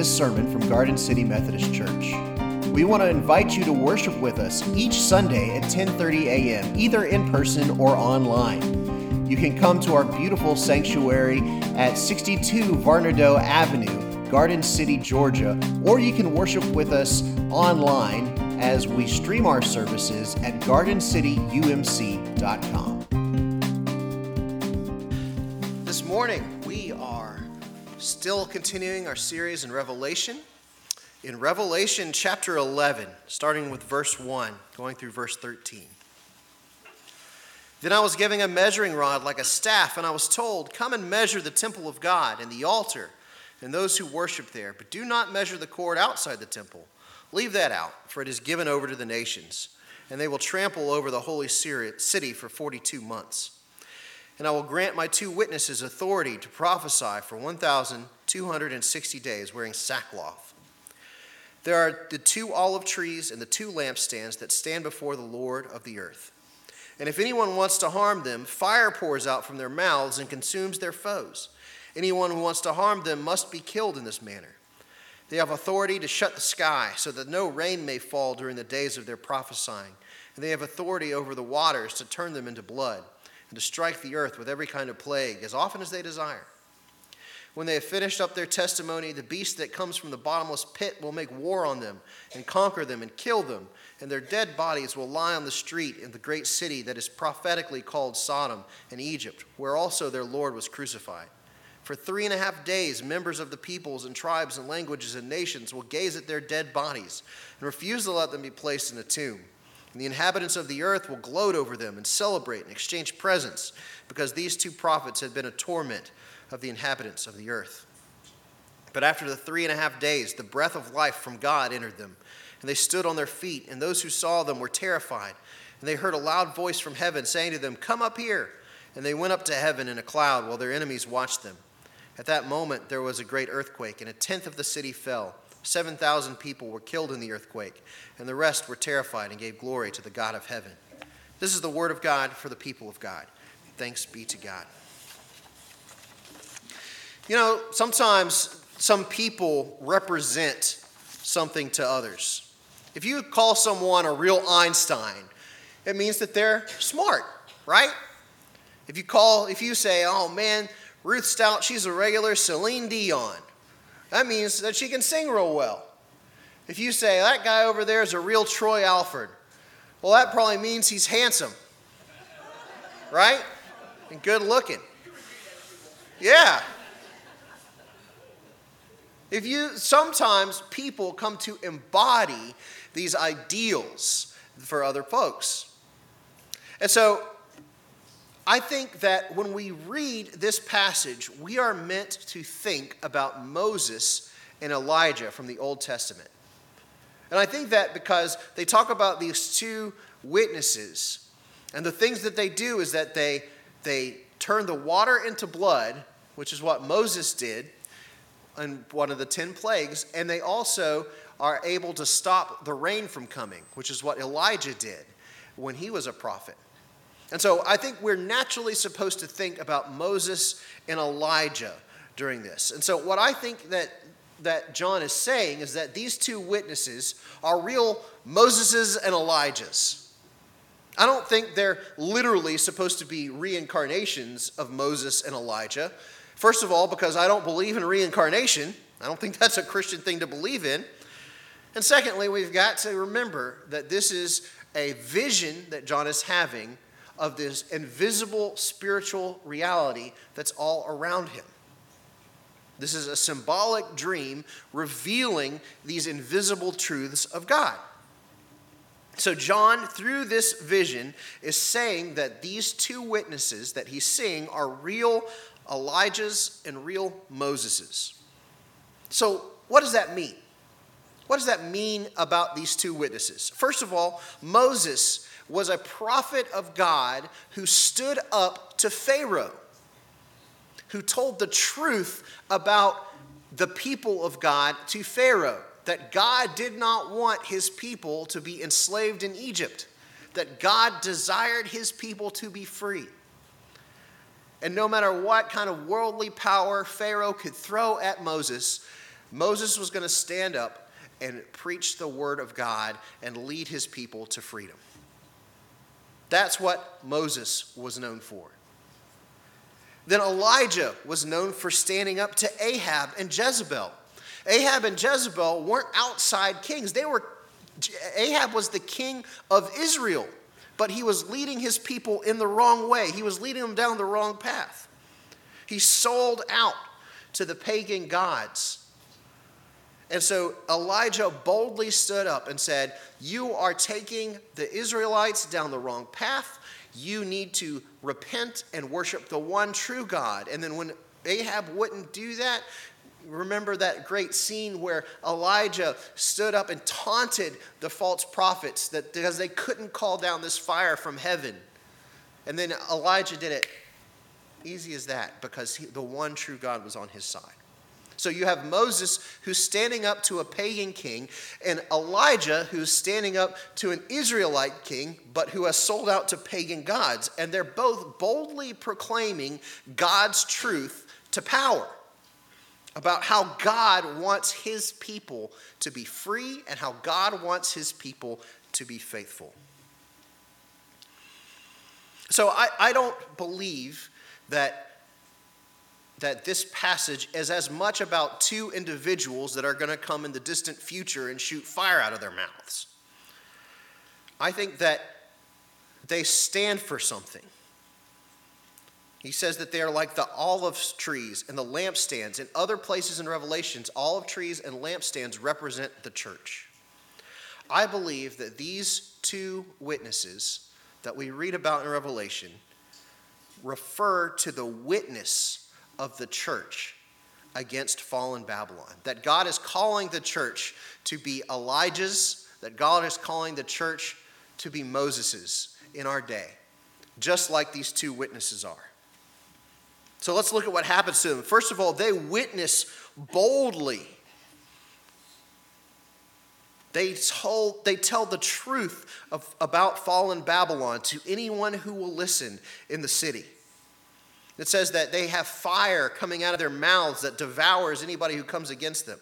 this sermon from Garden City Methodist Church. We want to invite you to worship with us each Sunday at 10:30 a.m., either in person or online. You can come to our beautiful sanctuary at 62 Varnado Avenue, Garden City, Georgia, or you can worship with us online as we stream our services at gardencityumc.com. still continuing our series in Revelation. In Revelation chapter 11, starting with verse 1, going through verse 13. Then I was given a measuring rod like a staff, and I was told, Come and measure the temple of God and the altar and those who worship there, but do not measure the court outside the temple. Leave that out, for it is given over to the nations, and they will trample over the holy city for 42 months. And I will grant my two witnesses authority to prophesy for 1,260 days, wearing sackcloth. There are the two olive trees and the two lampstands that stand before the Lord of the earth. And if anyone wants to harm them, fire pours out from their mouths and consumes their foes. Anyone who wants to harm them must be killed in this manner. They have authority to shut the sky so that no rain may fall during the days of their prophesying. And they have authority over the waters to turn them into blood and to strike the earth with every kind of plague as often as they desire. When they have finished up their testimony, the beast that comes from the bottomless pit will make war on them and conquer them and kill them, and their dead bodies will lie on the street in the great city that is prophetically called Sodom and Egypt, where also their Lord was crucified. For three and a half days, members of the peoples and tribes and languages and nations will gaze at their dead bodies and refuse to let them be placed in a tomb. And the inhabitants of the earth will gloat over them and celebrate and exchange presents, because these two prophets had been a torment of the inhabitants of the earth. But after the three and a half days, the breath of life from God entered them, and they stood on their feet, and those who saw them were terrified. And they heard a loud voice from heaven saying to them, Come up here. And they went up to heaven in a cloud while their enemies watched them. At that moment, there was a great earthquake, and a tenth of the city fell. 7,000 people were killed in the earthquake, and the rest were terrified and gave glory to the God of heaven. This is the word of God for the people of God. Thanks be to God. You know, sometimes some people represent something to others. If you call someone a real Einstein, it means that they're smart, right? If you call, if you say, oh man, Ruth Stout, she's a regular Celine Dion. That means that she can sing real well. If you say, that guy over there is a real Troy Alford, well, that probably means he's handsome, right? And good looking. Yeah. If you, sometimes people come to embody these ideals for other folks. And so I think that when we read this passage, we are meant to think about Moses and Elijah from the Old Testament. And I think that because they talk about these two witnesses, and the things that they do is that they, they turn the water into blood, which is what Moses did in one of the 10 plagues, and they also are able to stop the rain from coming, which is what Elijah did when he was a prophet. And so I think we're naturally supposed to think about Moses and Elijah during this. And so what I think that that John is saying is that these two witnesses are real Moseses and Elijahs. I don't think they're literally supposed to be reincarnations of Moses and Elijah. First of all, because I don't believe in reincarnation. I don't think that's a Christian thing to believe in. And secondly, we've got to remember that this is a vision that John is having of this invisible spiritual reality that's all around him. This is a symbolic dream revealing these invisible truths of God. So, John, through this vision, is saying that these two witnesses that he's seeing are real Elijah's and real Moses's. So, what does that mean? What does that mean about these two witnesses? First of all, Moses was a prophet of God who stood up to Pharaoh, who told the truth about the people of God to Pharaoh, that God did not want his people to be enslaved in Egypt, that God desired his people to be free. And no matter what kind of worldly power Pharaoh could throw at Moses, Moses was going to stand up and preach the word of God and lead his people to freedom. That's what Moses was known for. Then Elijah was known for standing up to Ahab and Jezebel. Ahab and Jezebel weren't outside kings. They were Ahab was the king of Israel, but he was leading his people in the wrong way. He was leading them down the wrong path. He sold out to the pagan gods. And so Elijah boldly stood up and said, You are taking the Israelites down the wrong path. You need to repent and worship the one true God. And then when Ahab wouldn't do that, remember that great scene where Elijah stood up and taunted the false prophets that because they couldn't call down this fire from heaven. And then Elijah did it easy as that because he, the one true God was on his side. So you have Moses who's standing up to a pagan king, and Elijah who's standing up to an Israelite king, but who has sold out to pagan gods. And they're both boldly proclaiming God's truth to power about how God wants his people to be free and how God wants his people to be faithful. So I, I don't believe that, that this passage is as much about two individuals that are going to come in the distant future and shoot fire out of their mouths. I think that they stand for something. He says that they are like the olive trees and the lampstands. In other places in Revelations, olive trees and lampstands represent the church. I believe that these two witnesses that we read about in Revelation refer to the witness of the church against fallen Babylon. That God is calling the church to be Elijah's, that God is calling the church to be Moses's in our day, just like these two witnesses are. So let's look at what happens to them. First of all, they witness boldly. They, told, they tell the truth of, about fallen Babylon to anyone who will listen in the city. It says that they have fire coming out of their mouths that devours anybody who comes against them.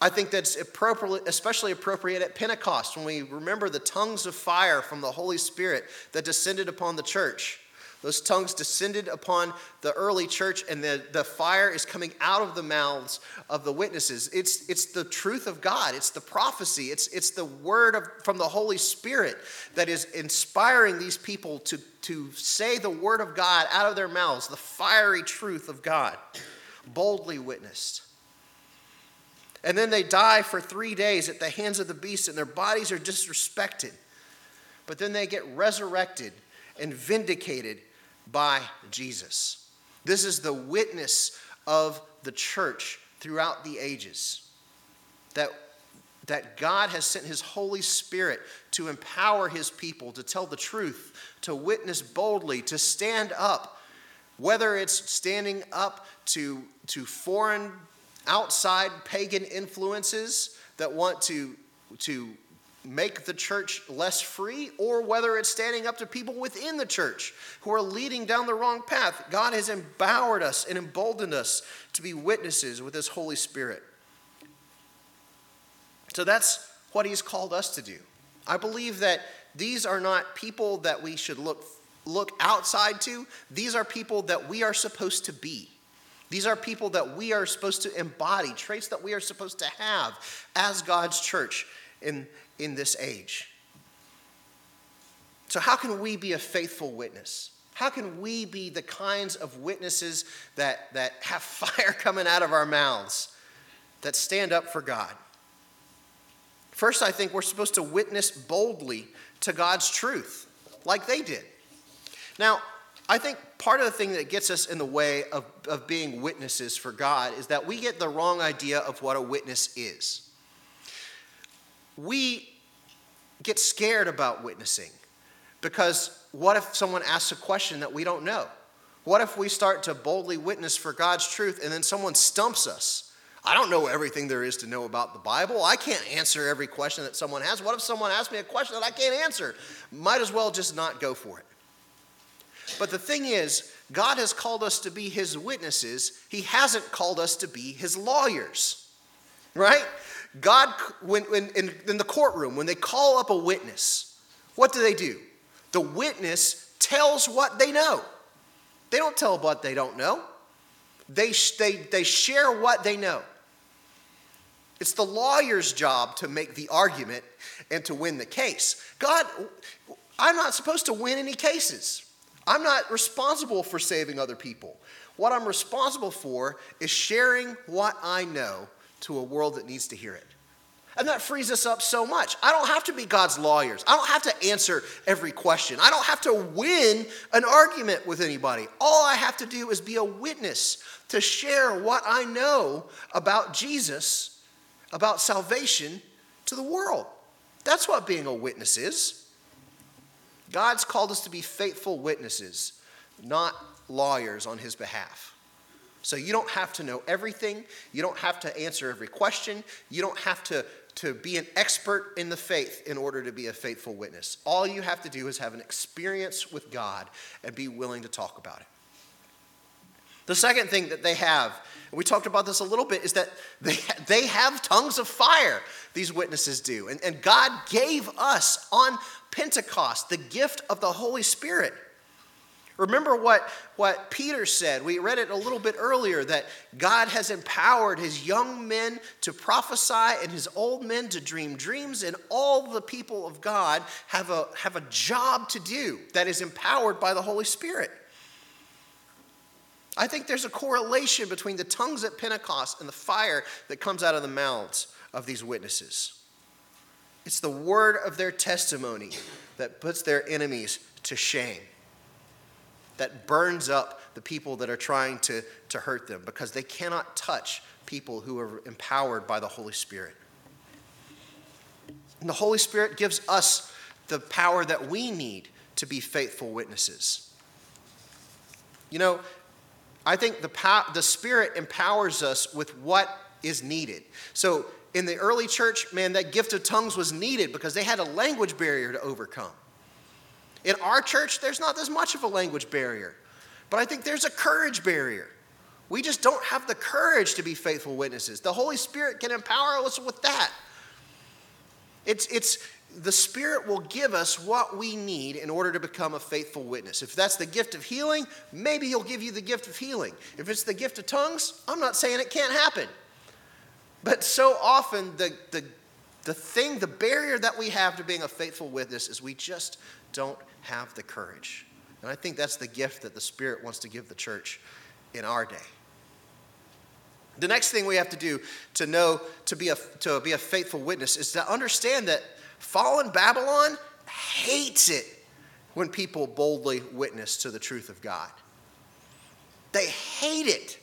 I think that's especially appropriate at Pentecost when we remember the tongues of fire from the Holy Spirit that descended upon the church. Those tongues descended upon the early church, and the, the fire is coming out of the mouths of the witnesses. It's, it's the truth of God, it's the prophecy, it's, it's the word of, from the Holy Spirit that is inspiring these people to, to say the word of God out of their mouths, the fiery truth of God, boldly witnessed. And then they die for three days at the hands of the beast, and their bodies are disrespected. But then they get resurrected and vindicated by Jesus. This is the witness of the church throughout the ages. That, that God has sent His Holy Spirit to empower His people to tell the truth, to witness boldly, to stand up, whether it's standing up to, to foreign, outside pagan influences that want to, to make the church less free or whether it's standing up to people within the church who are leading down the wrong path. God has empowered us and emboldened us to be witnesses with His Holy Spirit. So that's what He's called us to do. I believe that these are not people that we should look, look outside to, these are people that we are supposed to be. These are people that we are supposed to embody, traits that we are supposed to have as God's church in, in this age. So, how can we be a faithful witness? How can we be the kinds of witnesses that, that have fire coming out of our mouths, that stand up for God? First, I think we're supposed to witness boldly to God's truth, like they did. Now, I think part of the thing that gets us in the way of, of being witnesses for God is that we get the wrong idea of what a witness is we get scared about witnessing because what if someone asks a question that we don't know? What if we start to boldly witness for God's truth and then someone stumps us? I don't know everything there is to know about the Bible. I can't answer every question that someone has. What if someone asks me a question that I can't answer? Might as well just not go for it. But the thing is God has called us to be his witnesses. He hasn't called us to be his lawyers. Right? God, when, when in, in the courtroom, when they call up a witness, what do they do? The witness tells what they know. They don't tell what they don't know. They, they, they share what they know. It's the lawyer's job to make the argument and to win the case. God, I'm not supposed to win any cases. I'm not responsible for saving other people. What I'm responsible for is sharing what I know to a world that needs to hear it. And that frees us up so much. I don't have to be God's lawyers. I don't have to answer every question. I don't have to win an argument with anybody. All I have to do is be a witness to share what I know about Jesus, about salvation to the world. That's what being a witness is. God's called us to be faithful witnesses, not lawyers on his behalf. So you don't have to know everything. You don't have to answer every question. You don't have to, to be an expert in the faith in order to be a faithful witness. All you have to do is have an experience with God and be willing to talk about it. The second thing that they have, and we talked about this a little bit, is that they, they have tongues of fire, these witnesses do. And, and God gave us on Pentecost the gift of the Holy Spirit. Remember what, what Peter said. We read it a little bit earlier that God has empowered his young men to prophesy and his old men to dream dreams, and all the people of God have a, have a job to do that is empowered by the Holy Spirit. I think there's a correlation between the tongues at Pentecost and the fire that comes out of the mouths of these witnesses. It's the word of their testimony that puts their enemies to shame, that burns up the people that are trying to, to hurt them because they cannot touch people who are empowered by the Holy Spirit. And the Holy Spirit gives us the power that we need to be faithful witnesses. You know, I think the, pow- the Spirit empowers us with what is needed. So in the early church, man, that gift of tongues was needed because they had a language barrier to overcome. In our church, there's not as much of a language barrier, but I think there's a courage barrier. We just don't have the courage to be faithful witnesses. The Holy Spirit can empower us with that. It's, it's, the Spirit will give us what we need in order to become a faithful witness. If that's the gift of healing, maybe He'll give you the gift of healing. If it's the gift of tongues, I'm not saying it can't happen. But so often, the, the, the thing, the barrier that we have to being a faithful witness is we just don't have the courage. And I think that's the gift that the Spirit wants to give the church in our day. The next thing we have to do to know to be a, to be a faithful witness is to understand that Fallen Babylon hates it when people boldly witness to the truth of God. They hate it.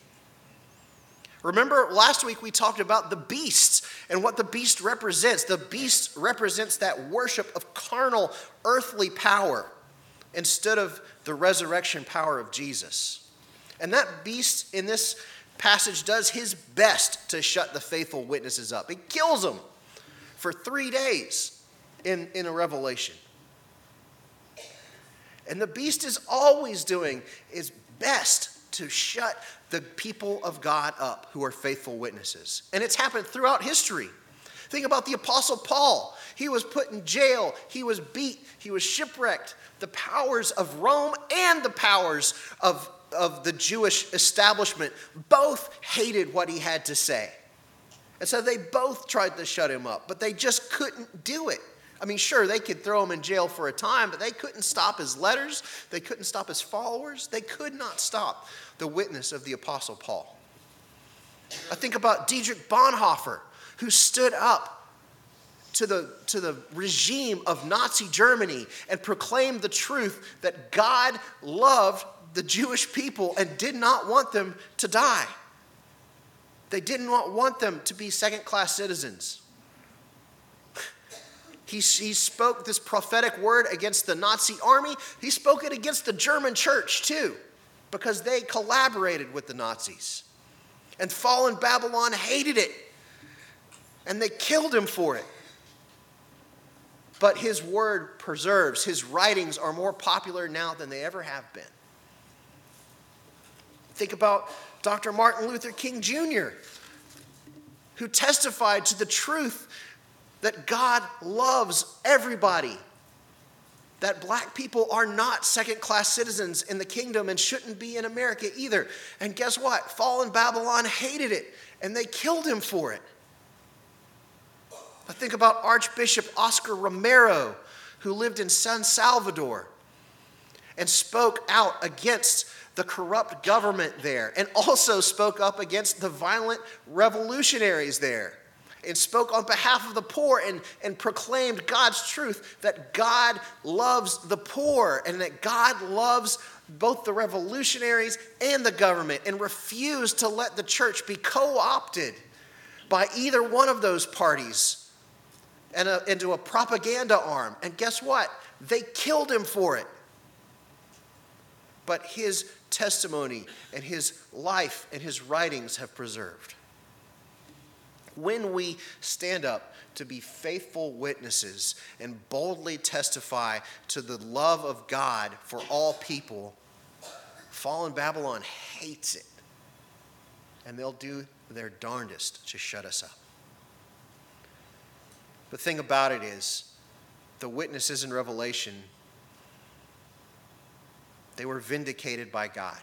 Remember last week we talked about the beasts and what the beast represents. The beast represents that worship of carnal, earthly power instead of the resurrection power of Jesus. And that beast in this passage does his best to shut the faithful witnesses up. He kills them for three days in, in a revelation. And the beast is always doing his best to shut the people of God up who are faithful witnesses. And it's happened throughout history. Think about the Apostle Paul. He was put in jail, he was beat, he was shipwrecked. The powers of Rome and the powers of, of the Jewish establishment both hated what he had to say. And so they both tried to shut him up, but they just couldn't do it. I mean, sure, they could throw him in jail for a time, but they couldn't stop his letters. They couldn't stop his followers. They could not stop the witness of the Apostle Paul. I think about Dietrich Bonhoeffer, who stood up to the, to the regime of Nazi Germany and proclaimed the truth that God loved the Jewish people and did not want them to die. They did not want them to be second class citizens. He, he spoke this prophetic word against the Nazi army. He spoke it against the German church too, because they collaborated with the Nazis. And fallen Babylon hated it, and they killed him for it. But his word preserves. His writings are more popular now than they ever have been. Think about Dr. Martin Luther King Jr., who testified to the truth that God loves everybody, that black people are not second class citizens in the kingdom and shouldn't be in America either. And guess what? Fallen Babylon hated it and they killed him for it. But think about Archbishop Oscar Romero, who lived in San Salvador and spoke out against the corrupt government there and also spoke up against the violent revolutionaries there and spoke on behalf of the poor and, and proclaimed God's truth that God loves the poor and that God loves both the revolutionaries and the government and refused to let the church be co opted by either one of those parties and a, into a propaganda arm. And guess what? They killed him for it. But his testimony and his life and his writings have preserved when we stand up to be faithful witnesses and boldly testify to the love of God for all people, fallen Babylon hates it. And they'll do their darndest to shut us up. The thing about it is, the witnesses in Revelation, they were vindicated by God.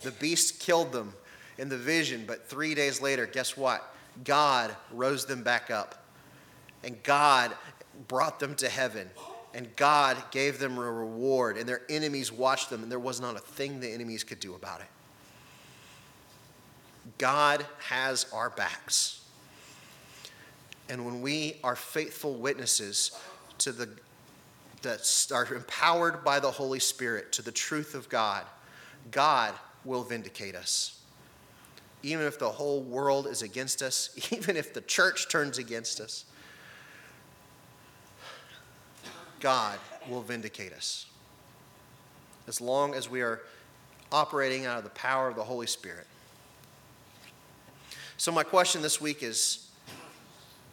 The beast killed them in the vision, but three days later, guess what? God rose them back up. And God brought them to heaven. And God gave them a reward. And their enemies watched them, and there was not a thing the enemies could do about it. God has our backs. And when we are faithful witnesses to the that are empowered by the Holy Spirit to the truth of God, God will vindicate us even if the whole world is against us, even if the church turns against us, God will vindicate us. As long as we are operating out of the power of the Holy Spirit. So, my question this week is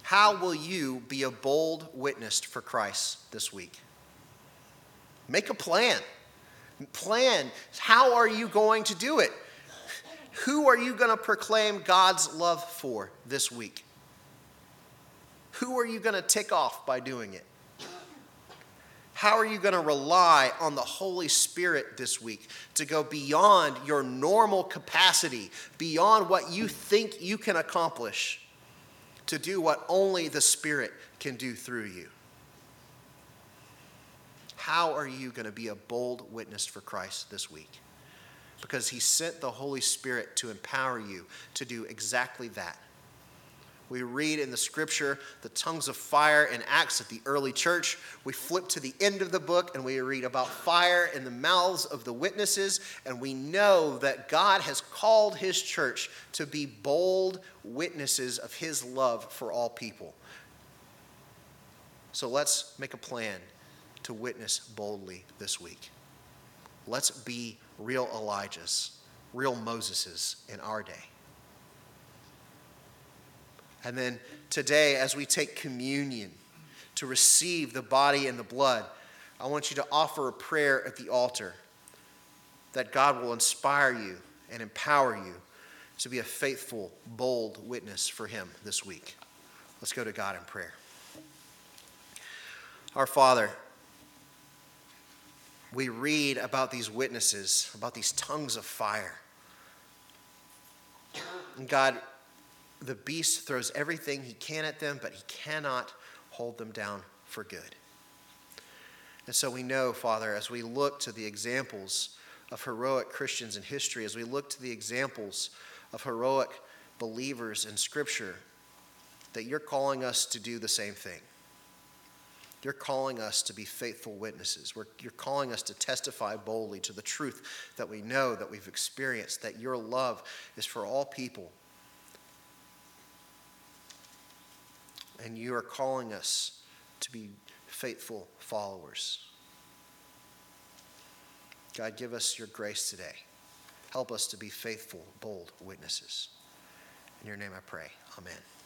how will you be a bold witness for Christ this week? Make a plan. Plan. How are you going to do it? Who are you going to proclaim God's love for this week? Who are you going to tick off by doing it? How are you going to rely on the Holy Spirit this week to go beyond your normal capacity, beyond what you think you can accomplish, to do what only the Spirit can do through you? How are you going to be a bold witness for Christ this week? Because he sent the Holy Spirit to empower you to do exactly that. We read in the scripture the tongues of fire in Acts at the early church. We flip to the end of the book and we read about fire in the mouths of the witnesses. And we know that God has called his church to be bold witnesses of his love for all people. So let's make a plan to witness boldly this week. Let's be real Elijahs, real Moseses in our day. And then today, as we take communion to receive the body and the blood, I want you to offer a prayer at the altar that God will inspire you and empower you to be a faithful, bold witness for Him this week. Let's go to God in prayer. Our Father, we read about these witnesses, about these tongues of fire. And God, the beast throws everything he can at them, but he cannot hold them down for good. And so we know, Father, as we look to the examples of heroic Christians in history, as we look to the examples of heroic believers in Scripture, that you're calling us to do the same thing. You're calling us to be faithful witnesses. We're, you're calling us to testify boldly to the truth that we know, that we've experienced, that your love is for all people. And you are calling us to be faithful followers. God, give us your grace today. Help us to be faithful, bold witnesses. In your name I pray. Amen.